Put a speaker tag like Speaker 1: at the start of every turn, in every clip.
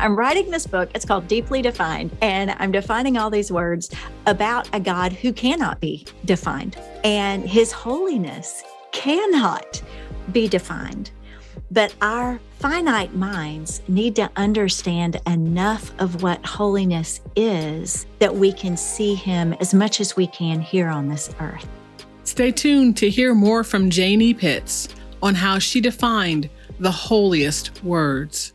Speaker 1: I'm writing this book. It's called Deeply Defined. And I'm defining all these words about a God who cannot be defined. And his holiness cannot be defined. But our finite minds need to understand enough of what holiness is that we can see him as much as we can here on this earth.
Speaker 2: Stay tuned to hear more from Janey Pitts on how she defined the holiest words.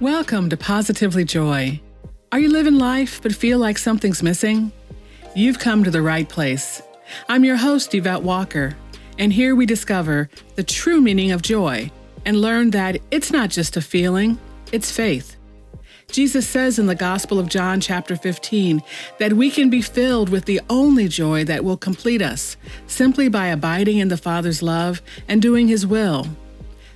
Speaker 2: Welcome to Positively Joy. Are you living life but feel like something's missing? You've come to the right place. I'm your host, Yvette Walker, and here we discover the true meaning of joy and learn that it's not just a feeling, it's faith. Jesus says in the Gospel of John, chapter 15, that we can be filled with the only joy that will complete us simply by abiding in the Father's love and doing His will.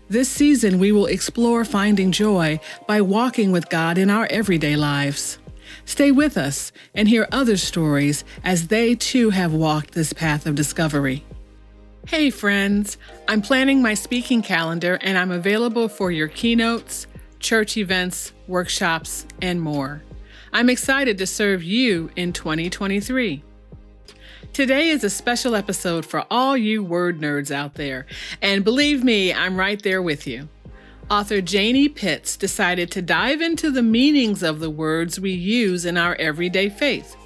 Speaker 2: This season, we will explore finding joy by walking with God in our everyday lives. Stay with us and hear other stories as they too have walked this path of discovery. Hey, friends, I'm planning my speaking calendar and I'm available for your keynotes, church events, workshops, and more. I'm excited to serve you in 2023. Today is a special episode for all you word nerds out there, and believe me, I'm right there with you. Author Janey Pitts decided to dive into the meanings of the words we use in our everyday faith.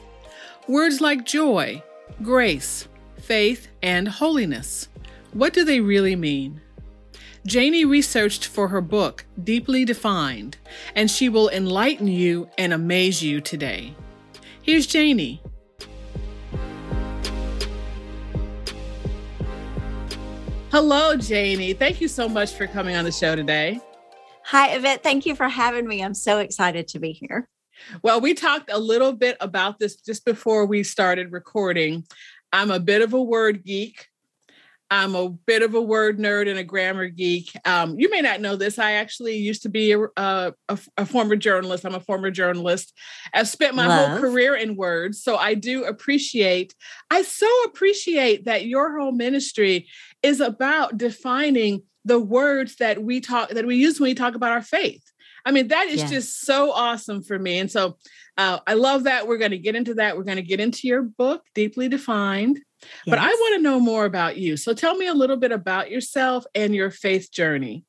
Speaker 2: Words like joy, grace, faith, and holiness. What do they really mean? Janey researched for her book, Deeply Defined, and she will enlighten you and amaze you today. Here's Janey. Hello, Janey. Thank you so much for coming on the show today.
Speaker 1: Hi, Yvette. Thank you for having me. I'm so excited to be here.
Speaker 2: Well, we talked a little bit about this just before we started recording. I'm a bit of a word geek. I'm a bit of a word nerd and a grammar geek. Um, you may not know this. I actually used to be a, a, a former journalist. I'm a former journalist. I've spent my Love. whole career in words. So I do appreciate, I so appreciate that your whole ministry is about defining the words that we talk, that we use when we talk about our faith. I mean, that is just so awesome for me. And so uh, I love that. We're going to get into that. We're going to get into your book, Deeply Defined. Yes. But I want to know more about you. So tell me a little bit about yourself and your faith journey.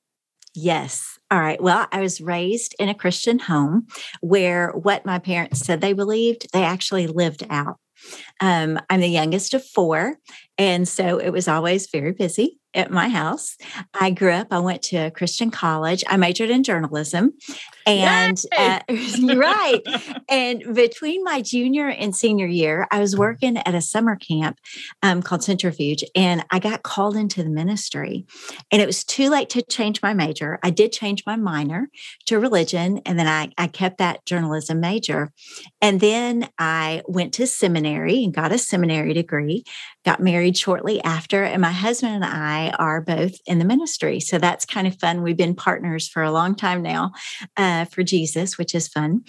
Speaker 1: Yes. All right. Well, I was raised in a Christian home where what my parents said they believed, they actually lived out. Um, I'm the youngest of four. And so it was always very busy at my house. I grew up, I went to a Christian college. I majored in journalism. And uh, right. And between my junior and senior year, I was working at a summer camp um, called Centrifuge, and I got called into the ministry. And it was too late to change my major. I did change my minor to religion, and then I, I kept that journalism major. And then I went to seminary and got a seminary degree, got married shortly after, and my husband and I are both in the ministry. So that's kind of fun. We've been partners for a long time now uh, for Jesus, which is fun.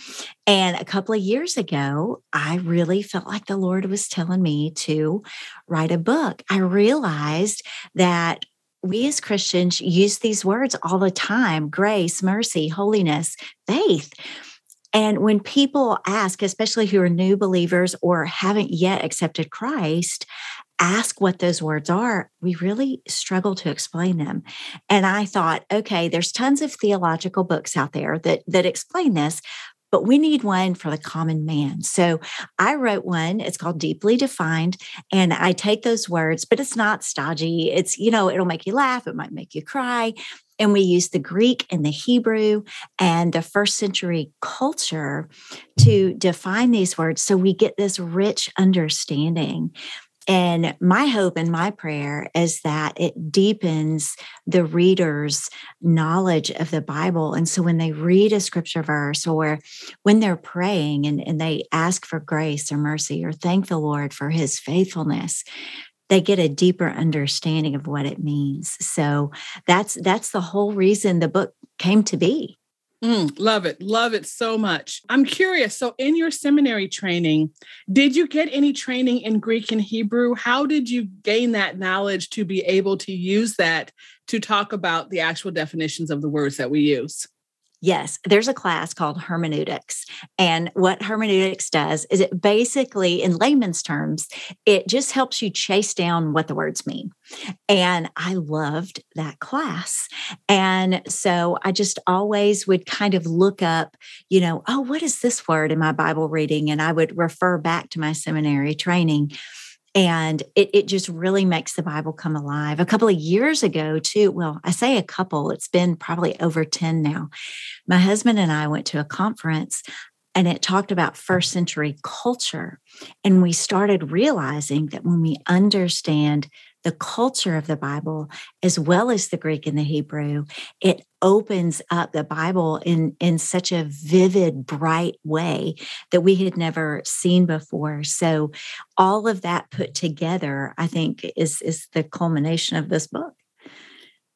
Speaker 1: And a couple of years ago, I really felt like the Lord was telling me to write a book. I realized that we as Christians use these words all the time grace, mercy, holiness, faith. And when people ask, especially who are new believers or haven't yet accepted Christ, ask what those words are, we really struggle to explain them. And I thought, okay, there's tons of theological books out there that that explain this, but we need one for the common man. So I wrote one. It's called Deeply Defined. And I take those words, but it's not stodgy. It's, you know, it'll make you laugh, it might make you cry. And we use the Greek and the Hebrew and the first century culture to define these words. So we get this rich understanding And my hope and my prayer is that it deepens the reader's knowledge of the Bible. And so when they read a scripture verse or when they're praying and, and they ask for grace or mercy or thank the Lord for his faithfulness, they get a deeper understanding of what it means. So that's that's the whole reason the book came to be.
Speaker 2: Mm, love it. Love it so much. I'm curious. So, in your seminary training, did you get any training in Greek and Hebrew? How did you gain that knowledge to be able to use that to talk about the actual definitions of the words that we use?
Speaker 1: Yes, there's a class called hermeneutics. And what hermeneutics does is it basically, in layman's terms, it just helps you chase down what the words mean. And I loved that class. And so I just always would kind of look up, you know, oh, what is this word in my Bible reading? And I would refer back to my seminary training and it, it just really makes the bible come alive. A couple of years ago too well i say a couple it's been probably over 10 now. My husband and i went to a conference and it talked about first century culture and we started realizing that when we understand the culture of the Bible, as well as the Greek and the Hebrew, it opens up the Bible in, in such a vivid, bright way that we had never seen before. So, all of that put together, I think, is, is the culmination of this book.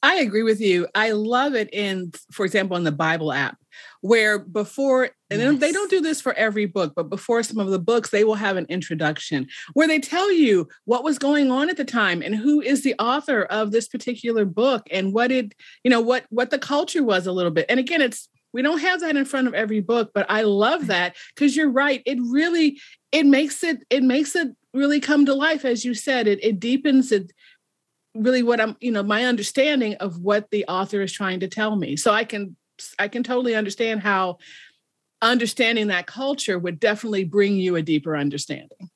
Speaker 2: I agree with you. I love it in, for example, in the Bible app, where before, and yes. they don't do this for every book, but before some of the books, they will have an introduction where they tell you what was going on at the time and who is the author of this particular book and what it, you know, what what the culture was a little bit. And again, it's we don't have that in front of every book, but I love that because you're right. It really it makes it it makes it really come to life, as you said. It it deepens it really what I'm, you know, my understanding of what the author is trying to tell me. So I can I can totally understand how understanding that culture would definitely bring you a deeper understanding.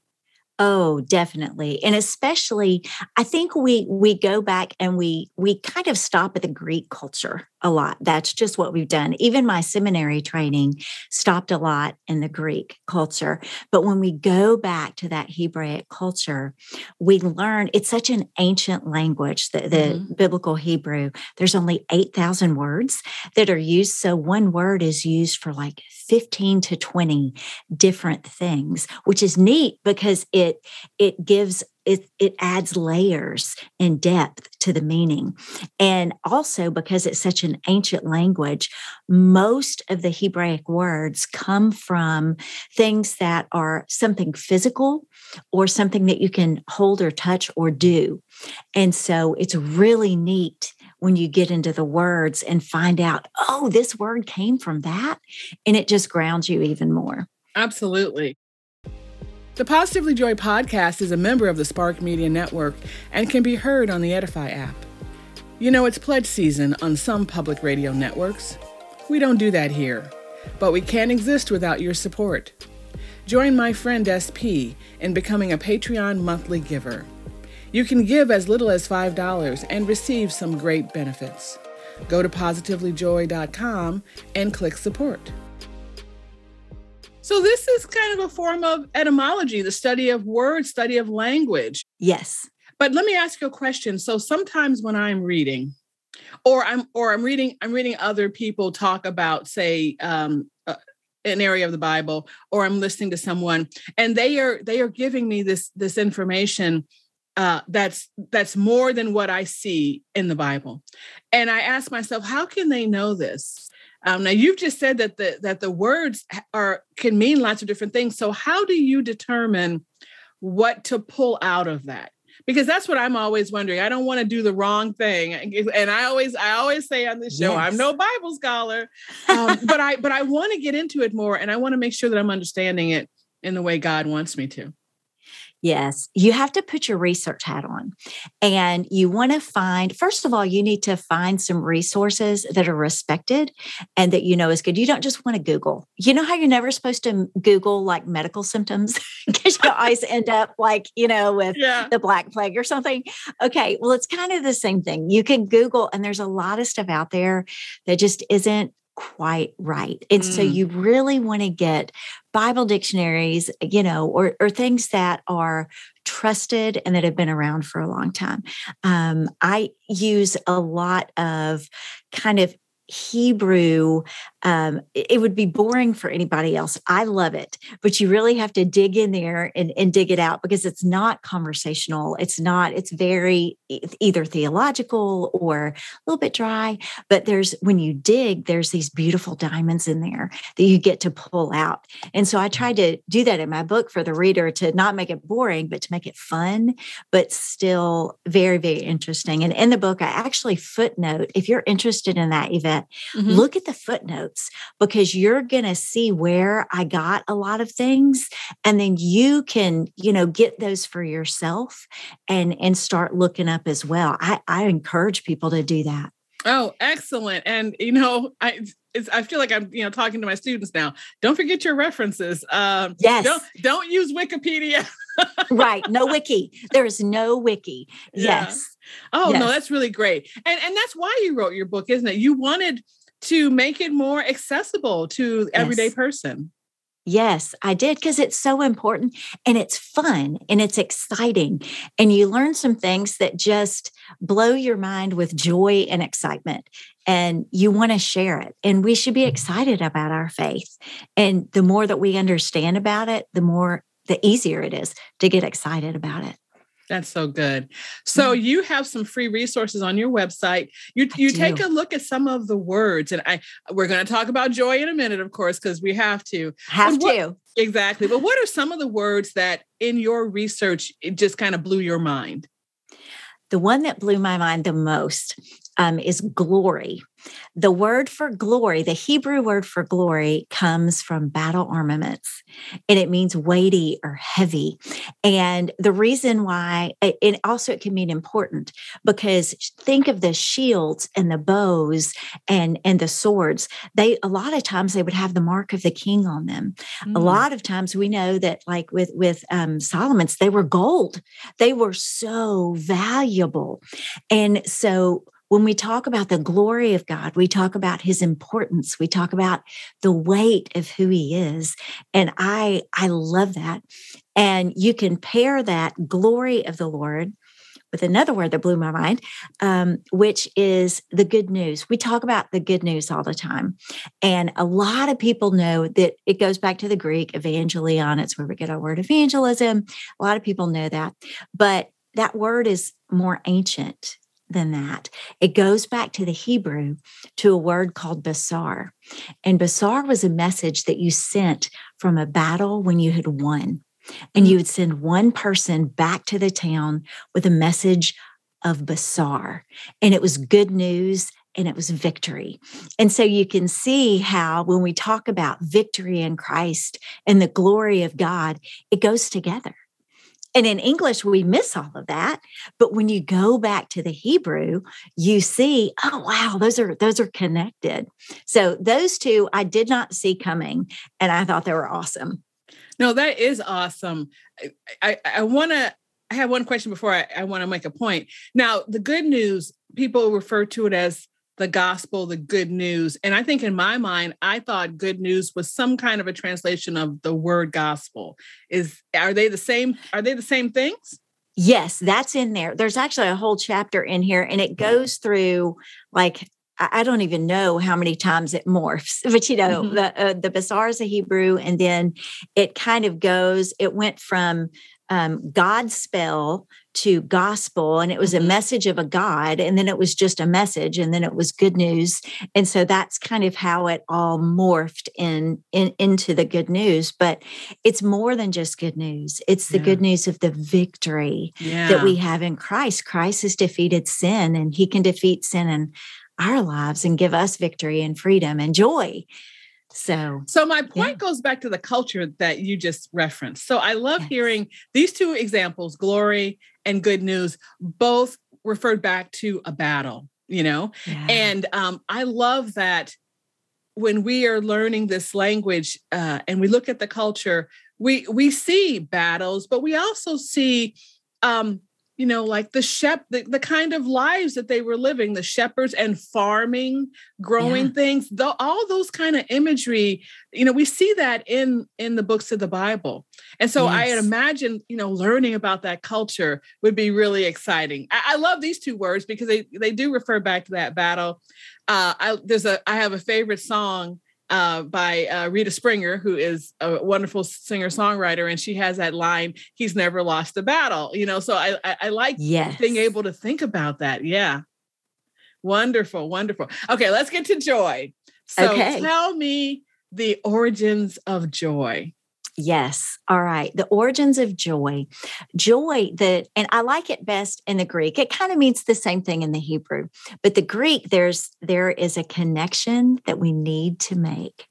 Speaker 1: Oh, definitely. And especially I think we we go back and we we kind of stop at the Greek culture a lot. That's just what we've done. Even my seminary training stopped a lot in the Greek culture. But when we go back to that Hebraic culture, we learn it's such an ancient language, the, the mm-hmm. biblical Hebrew. There's only 8,000 words that are used. So one word is used for like 15 to 20 different things, which is neat because it it gives it, it adds layers and depth to the meaning. And also because it's such an ancient language, most of the Hebraic words come from things that are something physical or something that you can hold or touch or do. And so it's really neat when you get into the words and find out, oh, this word came from that. And it just grounds you even more.
Speaker 2: Absolutely. The Positively Joy podcast is a member of the Spark Media Network and can be heard on the Edify app. You know, it's pledge season on some public radio networks. We don't do that here, but we can't exist without your support. Join my friend SP in becoming a Patreon monthly giver. You can give as little as $5 and receive some great benefits. Go to positivelyjoy.com and click support. So this is kind of a form of etymology, the study of words, study of language.
Speaker 1: Yes.
Speaker 2: But let me ask you a question. So sometimes when I'm reading, or I'm or I'm reading I'm reading other people talk about, say, um, uh, an area of the Bible, or I'm listening to someone, and they are they are giving me this this information uh, that's that's more than what I see in the Bible, and I ask myself, how can they know this? Um, now you've just said that the that the words are can mean lots of different things. So how do you determine what to pull out of that? Because that's what I'm always wondering. I don't want to do the wrong thing, and I always I always say on this show, yes. I'm no Bible scholar, um, but I but I want to get into it more, and I want to make sure that I'm understanding it in the way God wants me to.
Speaker 1: Yes, you have to put your research hat on. And you want to find, first of all, you need to find some resources that are respected and that you know is good. You don't just want to Google. You know how you're never supposed to Google like medical symptoms because you always end up like, you know, with yeah. the Black Plague or something. Okay, well, it's kind of the same thing. You can Google, and there's a lot of stuff out there that just isn't quite right. And mm. so you really want to get Bible dictionaries, you know, or, or things that are trusted and that have been around for a long time. Um, I use a lot of kind of Hebrew, um, it would be boring for anybody else. I love it, but you really have to dig in there and, and dig it out because it's not conversational. It's not, it's very either theological or a little bit dry. But there's, when you dig, there's these beautiful diamonds in there that you get to pull out. And so I tried to do that in my book for the reader to not make it boring, but to make it fun, but still very, very interesting. And in the book, I actually footnote if you're interested in that event mm-hmm. look at the footnotes because you're going to see where I got a lot of things and then you can, you know, get those for yourself and and start looking up as well. I I encourage people to do that.
Speaker 2: Oh, excellent. And you know, I I feel like I'm, you know, talking to my students now. Don't forget your references. Um,
Speaker 1: yes.
Speaker 2: Don't don't use Wikipedia.
Speaker 1: right. No wiki. There is no wiki. Yeah. Yes.
Speaker 2: Oh
Speaker 1: yes.
Speaker 2: no, that's really great. And and that's why you wrote your book, isn't it? You wanted to make it more accessible to everyday yes. person.
Speaker 1: Yes, I did because it's so important and it's fun and it's exciting. And you learn some things that just blow your mind with joy and excitement. And you want to share it. And we should be mm. excited about our faith. And the more that we understand about it, the more, the easier it is to get excited about it.
Speaker 2: That's so good. So mm-hmm. you have some free resources on your website. You you take a look at some of the words, and I we're going to talk about joy in a minute, of course, because we have to.
Speaker 1: Have what, to
Speaker 2: exactly. But what are some of the words that in your research it just kind of blew your mind?
Speaker 1: The one that blew my mind the most um, is glory. The word for glory, the Hebrew word for glory, comes from battle armaments and it means weighty or heavy. And the reason why, and also it can mean important because think of the shields and the bows and, and the swords. They, a lot of times, they would have the mark of the king on them. Mm. A lot of times we know that, like with, with um, Solomon's, they were gold, they were so valuable. And so, when we talk about the glory of God, we talk about his importance. We talk about the weight of who he is. And I, I love that. And you can pair that glory of the Lord with another word that blew my mind, um, which is the good news. We talk about the good news all the time. And a lot of people know that it goes back to the Greek evangelion. It's where we get our word evangelism. A lot of people know that. But that word is more ancient than that. It goes back to the Hebrew to a word called basar. And basar was a message that you sent from a battle when you had won. And you mm. would send one person back to the town with a message of basar. And it was good news and it was victory. And so you can see how when we talk about victory in Christ and the glory of God, it goes together. And in English, we miss all of that. But when you go back to the Hebrew, you see, oh wow, those are those are connected. So those two I did not see coming, and I thought they were awesome.
Speaker 2: No, that is awesome. I I, I want to. I have one question before I, I want to make a point. Now, the good news, people refer to it as the gospel, the good news. And I think in my mind, I thought good news was some kind of a translation of the word gospel. Is are they the same? Are they the same things?
Speaker 1: Yes, that's in there. There's actually a whole chapter in here, and it goes through like I don't even know how many times it morphs, but you know, mm-hmm. the uh, the basar is a Hebrew, and then it kind of goes. It went from um, God spell to gospel, and it was a mm-hmm. message of a God, and then it was just a message, and then it was good news, and so that's kind of how it all morphed in, in into the good news. But it's more than just good news; it's the yeah. good news of the victory yeah. that we have in Christ. Christ has defeated sin, and He can defeat sin in our lives and give us victory and freedom and joy. So,
Speaker 2: so my point yeah. goes back to the culture that you just referenced. So I love yes. hearing these two examples, glory and good news, both referred back to a battle, you know? Yeah. And um, I love that when we are learning this language uh, and we look at the culture, we we see battles, but we also see um, you know, like the shep the, the kind of lives that they were living, the shepherds and farming, growing yeah. things, the, all those kind of imagery, you know, we see that in in the books of the Bible. And so yes. I imagine, you know, learning about that culture would be really exciting. I, I, love these two words because they they do refer back to that battle. Uh, I, there's a I have a favorite song uh, by uh, Rita Springer, who is a wonderful singer songwriter, and she has that line, "He's never lost a battle." You know, so I I, I like yes. being able to think about that. Yeah, wonderful, wonderful. Okay, let's get to joy. So okay. tell me the origins of joy.
Speaker 1: Yes. All right. The origins of joy. Joy that and I like it best in the Greek. It kind of means the same thing in the Hebrew. But the Greek there's there is a connection that we need to make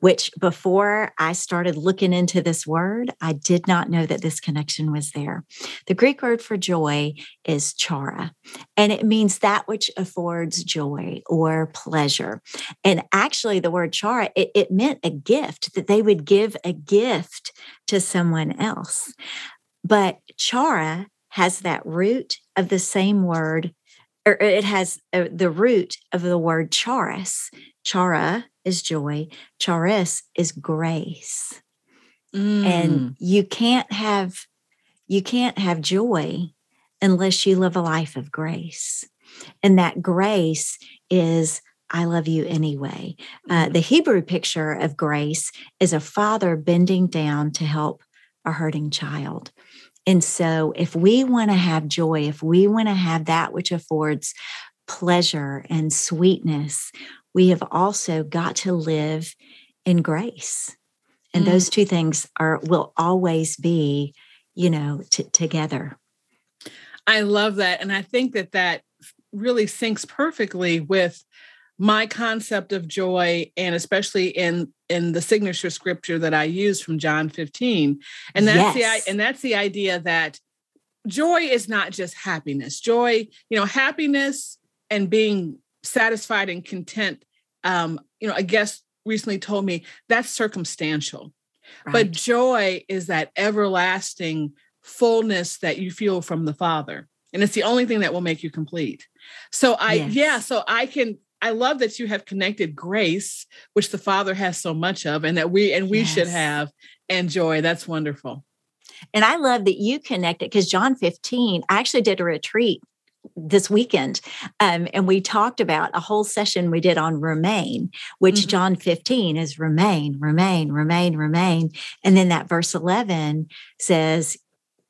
Speaker 1: which before I started looking into this word, I did not know that this connection was there. The Greek word for joy is chara, and it means that which affords joy or pleasure. And actually, the word chara, it, it meant a gift, that they would give a gift to someone else. But chara has that root of the same word, or it has uh, the root of the word charis. Chara is joy, charis is grace. Mm. And you can't have you can't have joy unless you live a life of grace. And that grace is I love you anyway. Uh, mm. the Hebrew picture of grace is a father bending down to help a hurting child. And so, if we want to have joy, if we want to have that which affords pleasure and sweetness, we have also got to live in grace. And mm. those two things are will always be, you know, t- together.
Speaker 2: I love that and I think that that really syncs perfectly with my concept of joy and especially in in the signature scripture that I use from John 15 and that's yes. the and that's the idea that joy is not just happiness joy you know happiness and being satisfied and content um, you know a guest recently told me that's circumstantial right. but joy is that everlasting fullness that you feel from the father and it's the only thing that will make you complete so i yes. yeah so i can i love that you have connected grace which the father has so much of and that we and we yes. should have and joy that's wonderful
Speaker 1: and I love that you connected because John 15, I actually did a retreat this weekend um, and we talked about a whole session we did on remain which mm-hmm. john 15 is remain remain remain remain and then that verse 11 says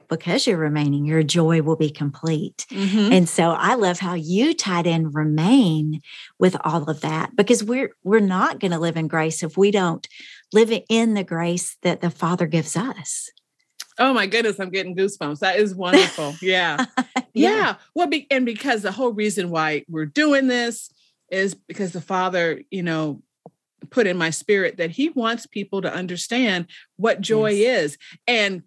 Speaker 1: because you're remaining your joy will be complete mm-hmm. and so i love how you tied in remain with all of that because we're we're not going to live in grace if we don't live in the grace that the father gives us
Speaker 2: Oh my goodness, I'm getting goosebumps. That is wonderful. Yeah. yeah. yeah. Well, be, and because the whole reason why we're doing this is because the Father, you know, put in my spirit that he wants people to understand what joy yes. is. And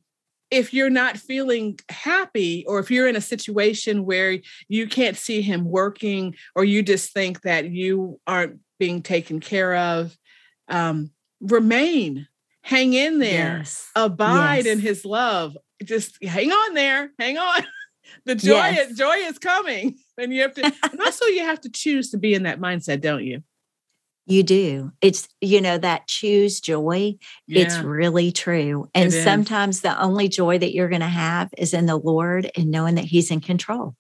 Speaker 2: if you're not feeling happy or if you're in a situation where you can't see him working or you just think that you aren't being taken care of um, remain hang in there, yes. abide yes. in his love. Just hang on there, hang on. the joy yes. is, joy is coming. And you have to and also you have to choose to be in that mindset, don't you?
Speaker 1: You do. It's, you know, that choose joy. Yeah. It's really true. And sometimes the only joy that you're going to have is in the Lord and knowing that He's in control.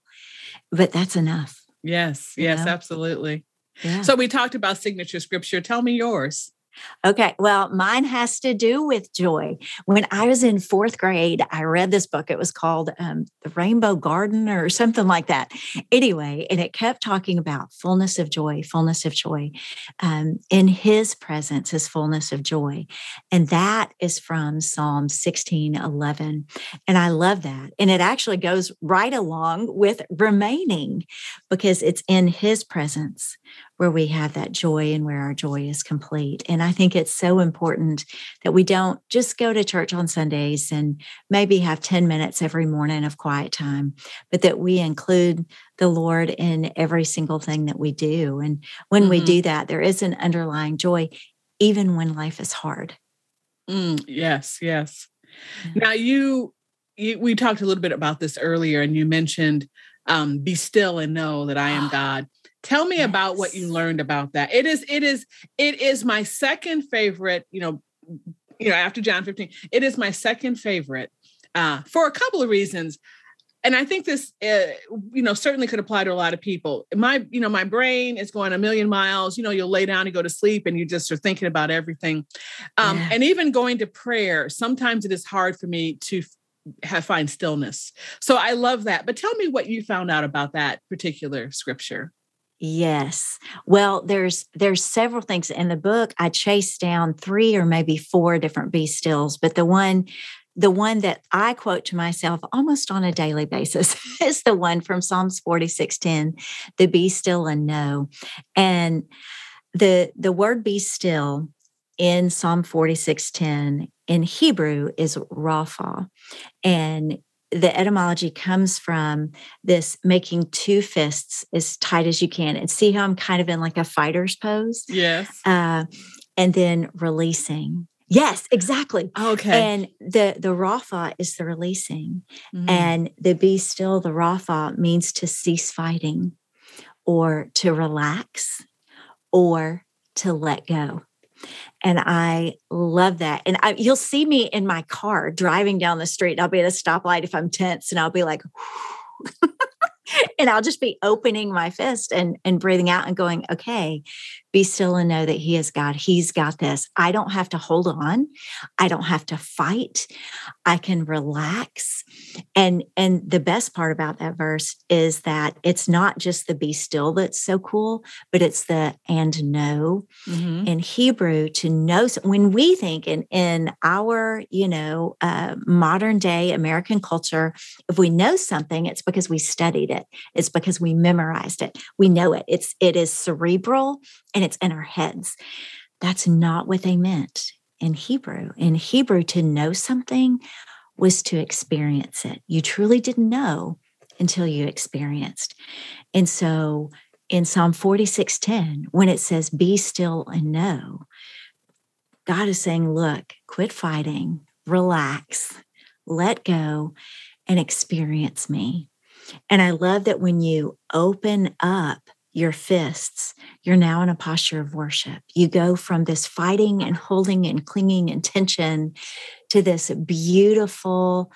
Speaker 1: But that's enough.
Speaker 2: Yes. Yes, know? absolutely. Yeah. So we talked about signature scripture. Tell me yours.
Speaker 1: Okay. Well, mine has to do with joy. When I was in fourth grade, I read this book. It was called um, The Rainbow Garden or something like that. Anyway, and it kept talking about fullness of joy, fullness of joy. Um, in his presence is fullness of joy. And that is from Psalm 16 11. And I love that. And it actually goes right along with remaining because it's in his presence where we have that joy and where our joy is complete. And I think it's so important that we don't just go to church on Sundays and maybe have 10 minutes every morning of quiet time, but that we include the Lord in every single thing that we do. And when mm-hmm. we do that, there is an underlying joy, even when life is hard.
Speaker 2: Mm, yes, yes. Yeah. Now, you you, we talked a little bit about this earlier, and you mentioned um, "Be still and know that I am God." Tell me yes. about what you learned about that. It is, it is, it is my second favorite. You know, you know, after John 15, it is my second favorite uh, for a couple of reasons. And I think this, uh, you know, certainly could apply to a lot of people. My, you know, my brain is going a million miles. You know, you'll lay down and go to sleep, and you just are thinking about everything. Um, yeah. And even going to prayer, sometimes it is hard for me to have find stillness. So I love that. But tell me what you found out about that particular scripture.
Speaker 1: Yes. Well, there's there's several things in the book. I chased down three or maybe four different be stills, but the one the one that I quote to myself almost on a daily basis is the one from Psalms 46:10, the be still and know. And the the word be still in Psalm 46:10 in Hebrew is Rapha. And the etymology comes from this making two fists as tight as you can and see how i'm kind of in like a fighter's pose?
Speaker 2: Yes. Uh,
Speaker 1: and then releasing. Yes exactly.
Speaker 2: Okay.
Speaker 1: And the the rafa is the releasing mm-hmm. and the be still the rafa means to cease fighting or to relax or to let go and I love that. And I, you'll see me in my car driving down the street. and I'll be at a stoplight if I'm tense and I'll be like, and I'll just be opening my fist and, and breathing out and going, okay, be still and know that He is God. He's got this. I don't have to hold on. I don't have to fight. I can relax. And and the best part about that verse is that it's not just the be still that's so cool, but it's the and know mm-hmm. in Hebrew to know. When we think in in our you know uh, modern day American culture, if we know something, it's because we studied it. It's because we memorized it. We know it. It's it is cerebral and it's in our heads. That's not what they meant in Hebrew. In Hebrew, to know something was to experience it. You truly didn't know until you experienced. And so in Psalm 46:10, when it says, be still and know, God is saying, look, quit fighting, relax, let go, and experience me. And I love that when you open up your fists, you're now in a posture of worship. You go from this fighting and holding and clinging and tension to this beautiful,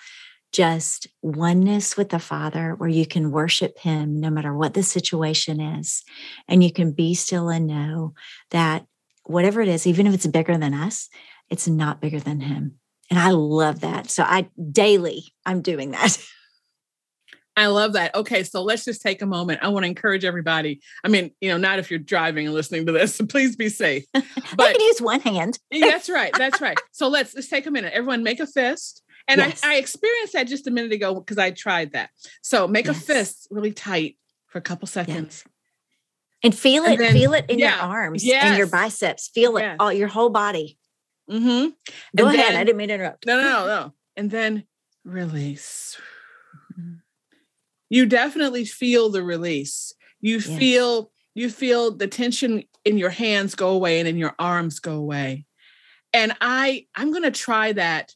Speaker 1: just oneness with the Father where you can worship Him no matter what the situation is. And you can be still and know that whatever it is, even if it's bigger than us, it's not bigger than Him. And I love that. So I daily, I'm doing that.
Speaker 2: I love that. Okay, so let's just take a moment. I want to encourage everybody. I mean, you know, not if you're driving and listening to this, so please be safe.
Speaker 1: But I can use one hand.
Speaker 2: that's right. That's right. So let's let's take a minute. Everyone make a fist. And yes. I, I experienced that just a minute ago because I tried that. So make yes. a fist really tight for a couple seconds.
Speaker 1: And feel it, and then, feel it in yeah. your arms yes. and your biceps. Feel it all your whole body.
Speaker 2: Mm-hmm.
Speaker 1: Go and ahead. Then, I didn't mean to interrupt.
Speaker 2: No, no, no. And then release. Mm-hmm you definitely feel the release. You feel you feel the tension in your hands go away and in your arms go away. And I I'm going to try that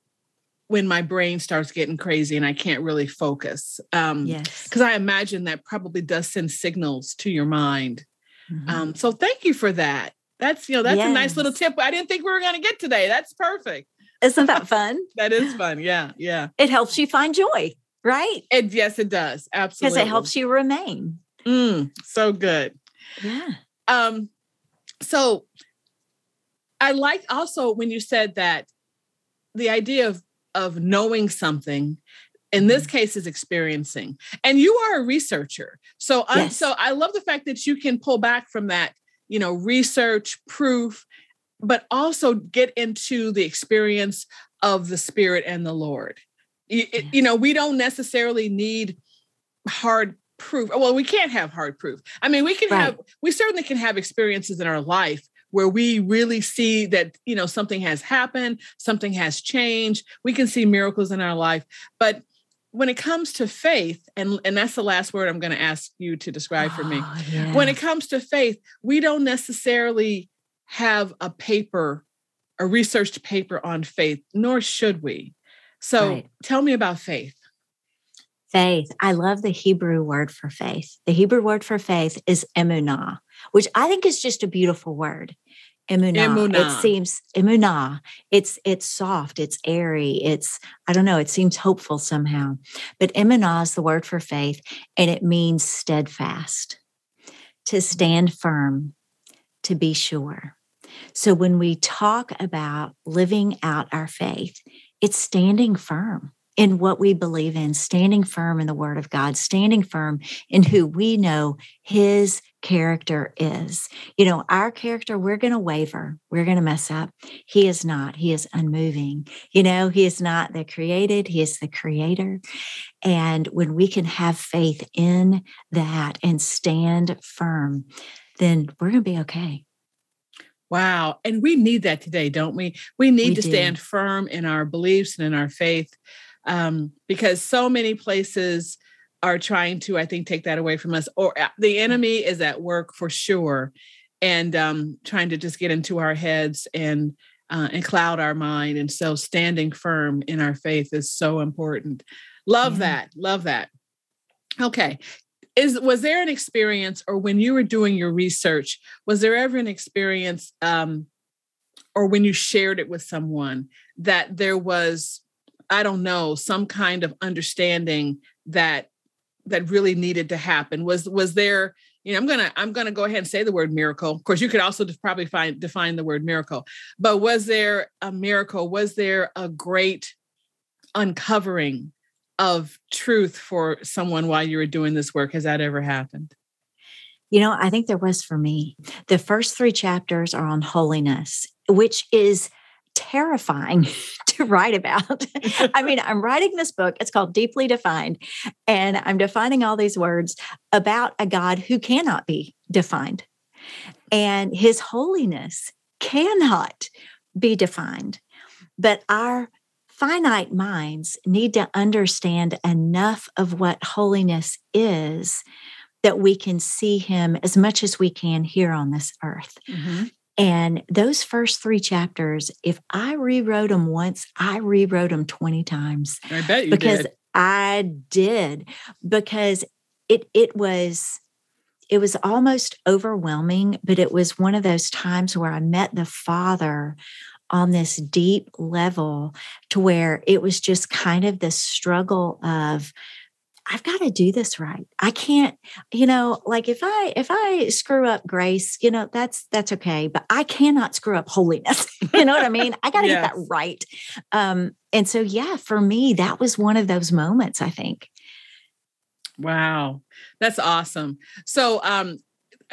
Speaker 2: when my brain starts getting crazy and I can't really focus. Um yes. cuz I imagine that probably does send signals to your mind. Mm-hmm. Um so thank you for that. That's you know that's yes. a nice little tip. I didn't think we were going to get today. That's perfect.
Speaker 1: Isn't that fun?
Speaker 2: that is fun. Yeah, yeah.
Speaker 1: It helps you find joy right?
Speaker 2: And yes, it does. Absolutely.
Speaker 1: Because it helps you remain.
Speaker 2: Mm, so good.
Speaker 1: Yeah.
Speaker 2: Um, so I like also when you said that the idea of of knowing something in this mm-hmm. case is experiencing and you are a researcher so yes. I, so i love the fact that you can pull back from that you know research proof but also get into the experience of the spirit and the lord you, you know, we don't necessarily need hard proof. Well, we can't have hard proof. I mean, we can right. have, we certainly can have experiences in our life where we really see that, you know, something has happened, something has changed. We can see miracles in our life. But when it comes to faith, and, and that's the last word I'm going to ask you to describe oh, for me. Yes. When it comes to faith, we don't necessarily have a paper, a researched paper on faith, nor should we. So right. tell me about faith.
Speaker 1: Faith. I love the Hebrew word for faith. The Hebrew word for faith is emunah, which I think is just a beautiful word. Emunah. emunah. It seems emunah. It's it's soft. It's airy. It's I don't know. It seems hopeful somehow. But emunah is the word for faith, and it means steadfast, to stand firm, to be sure. So when we talk about living out our faith, it's standing firm in what we believe in, standing firm in the Word of God, standing firm in who we know His character is. You know, our character, we're going to waver, we're going to mess up. He is not, He is unmoving. You know, He is not the created, He is the creator. And when we can have faith in that and stand firm, then we're going to be okay.
Speaker 2: Wow. And we need that today, don't we? We need we to do. stand firm in our beliefs and in our faith um, because so many places are trying to, I think, take that away from us, or uh, the enemy is at work for sure, and um, trying to just get into our heads and uh, and cloud our mind. And so, standing firm in our faith is so important. Love yeah. that. Love that. Okay. Is was there an experience, or when you were doing your research, was there ever an experience, um, or when you shared it with someone that there was I don't know, some kind of understanding that that really needed to happen? Was was there, you know, I'm gonna I'm gonna go ahead and say the word miracle. Of course, you could also probably find define the word miracle, but was there a miracle? Was there a great uncovering of truth for someone while you were doing this work? Has that ever happened?
Speaker 1: You know, I think there was for me. The first three chapters are on holiness, which is terrifying to write about. I mean, I'm writing this book, it's called Deeply Defined, and I'm defining all these words about a God who cannot be defined. And his holiness cannot be defined. But our finite minds need to understand enough of what holiness is that we can see him as much as we can here on this earth. Mm-hmm. And those first three chapters, if I rewrote them once, I rewrote them 20 times.
Speaker 2: I bet you
Speaker 1: because
Speaker 2: did.
Speaker 1: I did because it it was it was almost overwhelming, but it was one of those times where I met the Father on this deep level to where it was just kind of this struggle of I've got to do this right. I can't, you know, like if I if I screw up grace, you know, that's that's okay, but I cannot screw up holiness. you know what I mean? I got to yes. get that right. Um and so yeah, for me that was one of those moments, I think.
Speaker 2: Wow. That's awesome. So um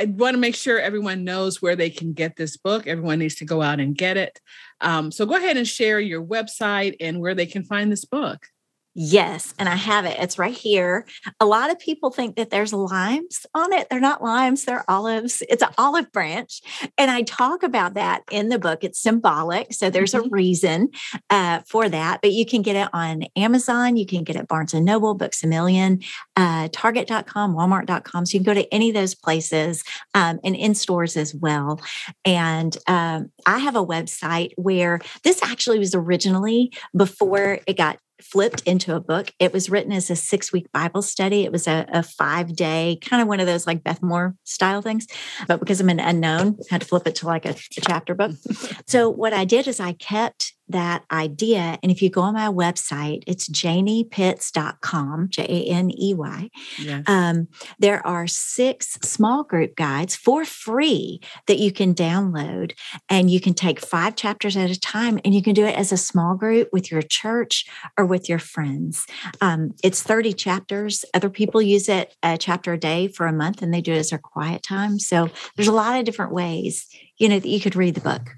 Speaker 2: I want to make sure everyone knows where they can get this book. Everyone needs to go out and get it. Um, so go ahead and share your website and where they can find this book.
Speaker 1: Yes, and I have it. It's right here. A lot of people think that there's limes on it. They're not limes, they're olives. It's an olive branch. And I talk about that in the book. It's symbolic. So there's mm-hmm. a reason uh, for that. But you can get it on Amazon. You can get it Barnes and Noble, Books a Million, uh, Target.com, Walmart.com. So you can go to any of those places um, and in stores as well. And um, I have a website where this actually was originally before it got flipped into a book. It was written as a six week Bible study. It was a, a five day, kind of one of those like Beth Moore style things. But because I'm an unknown, I had to flip it to like a, a chapter book. so what I did is I kept that idea. And if you go on my website, it's janeypitts.com, J A N E Y. Yes. Um, there are six small group guides for free that you can download. And you can take five chapters at a time and you can do it as a small group with your church or with your friends. Um, it's 30 chapters. Other people use it a chapter a day for a month and they do it as their quiet time. So there's a lot of different ways, you know, that you could read the book.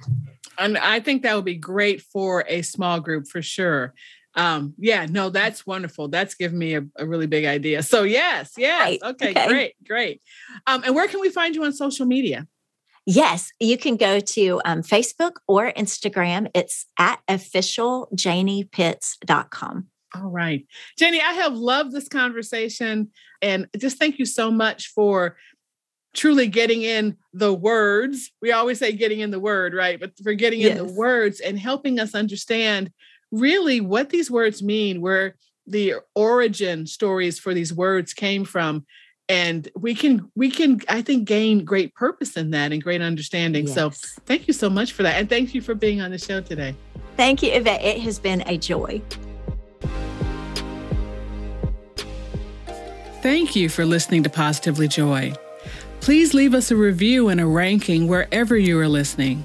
Speaker 2: And I think that would be great for a small group for sure. Um, yeah, no, that's wonderful. That's given me a, a really big idea. So yes, yes. Right. Okay, okay, great, great. Um, and where can we find you on social media?
Speaker 1: Yes, you can go to um, Facebook or Instagram. It's at officialjaneypitts.com.
Speaker 2: All right. Jenny, I have loved this conversation and just thank you so much for truly getting in the words. We always say getting in the word, right? But for getting yes. in the words and helping us understand really what these words mean, where the origin stories for these words came from. And we can, we can, I think, gain great purpose in that and great understanding. Yes. So thank you so much for that. And thank you for being on the show today.
Speaker 1: Thank you, Yvette. It has been a joy.
Speaker 2: Thank you for listening to Positively Joy. Please leave us a review and a ranking wherever you are listening.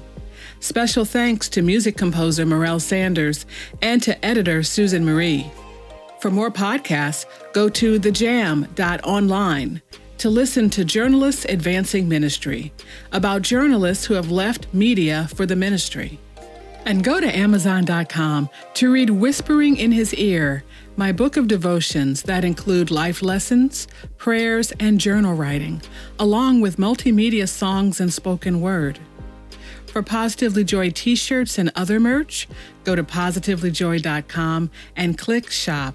Speaker 2: Special thanks to music composer Morel Sanders and to editor Susan Marie. For more podcasts, go to thejam.online to listen to Journalists Advancing Ministry about journalists who have left media for the ministry. And go to Amazon.com to read Whispering in His Ear, my book of devotions that include life lessons, prayers, and journal writing, along with multimedia songs and spoken word. For Positively Joy t shirts and other merch, go to positivelyjoy.com and click shop.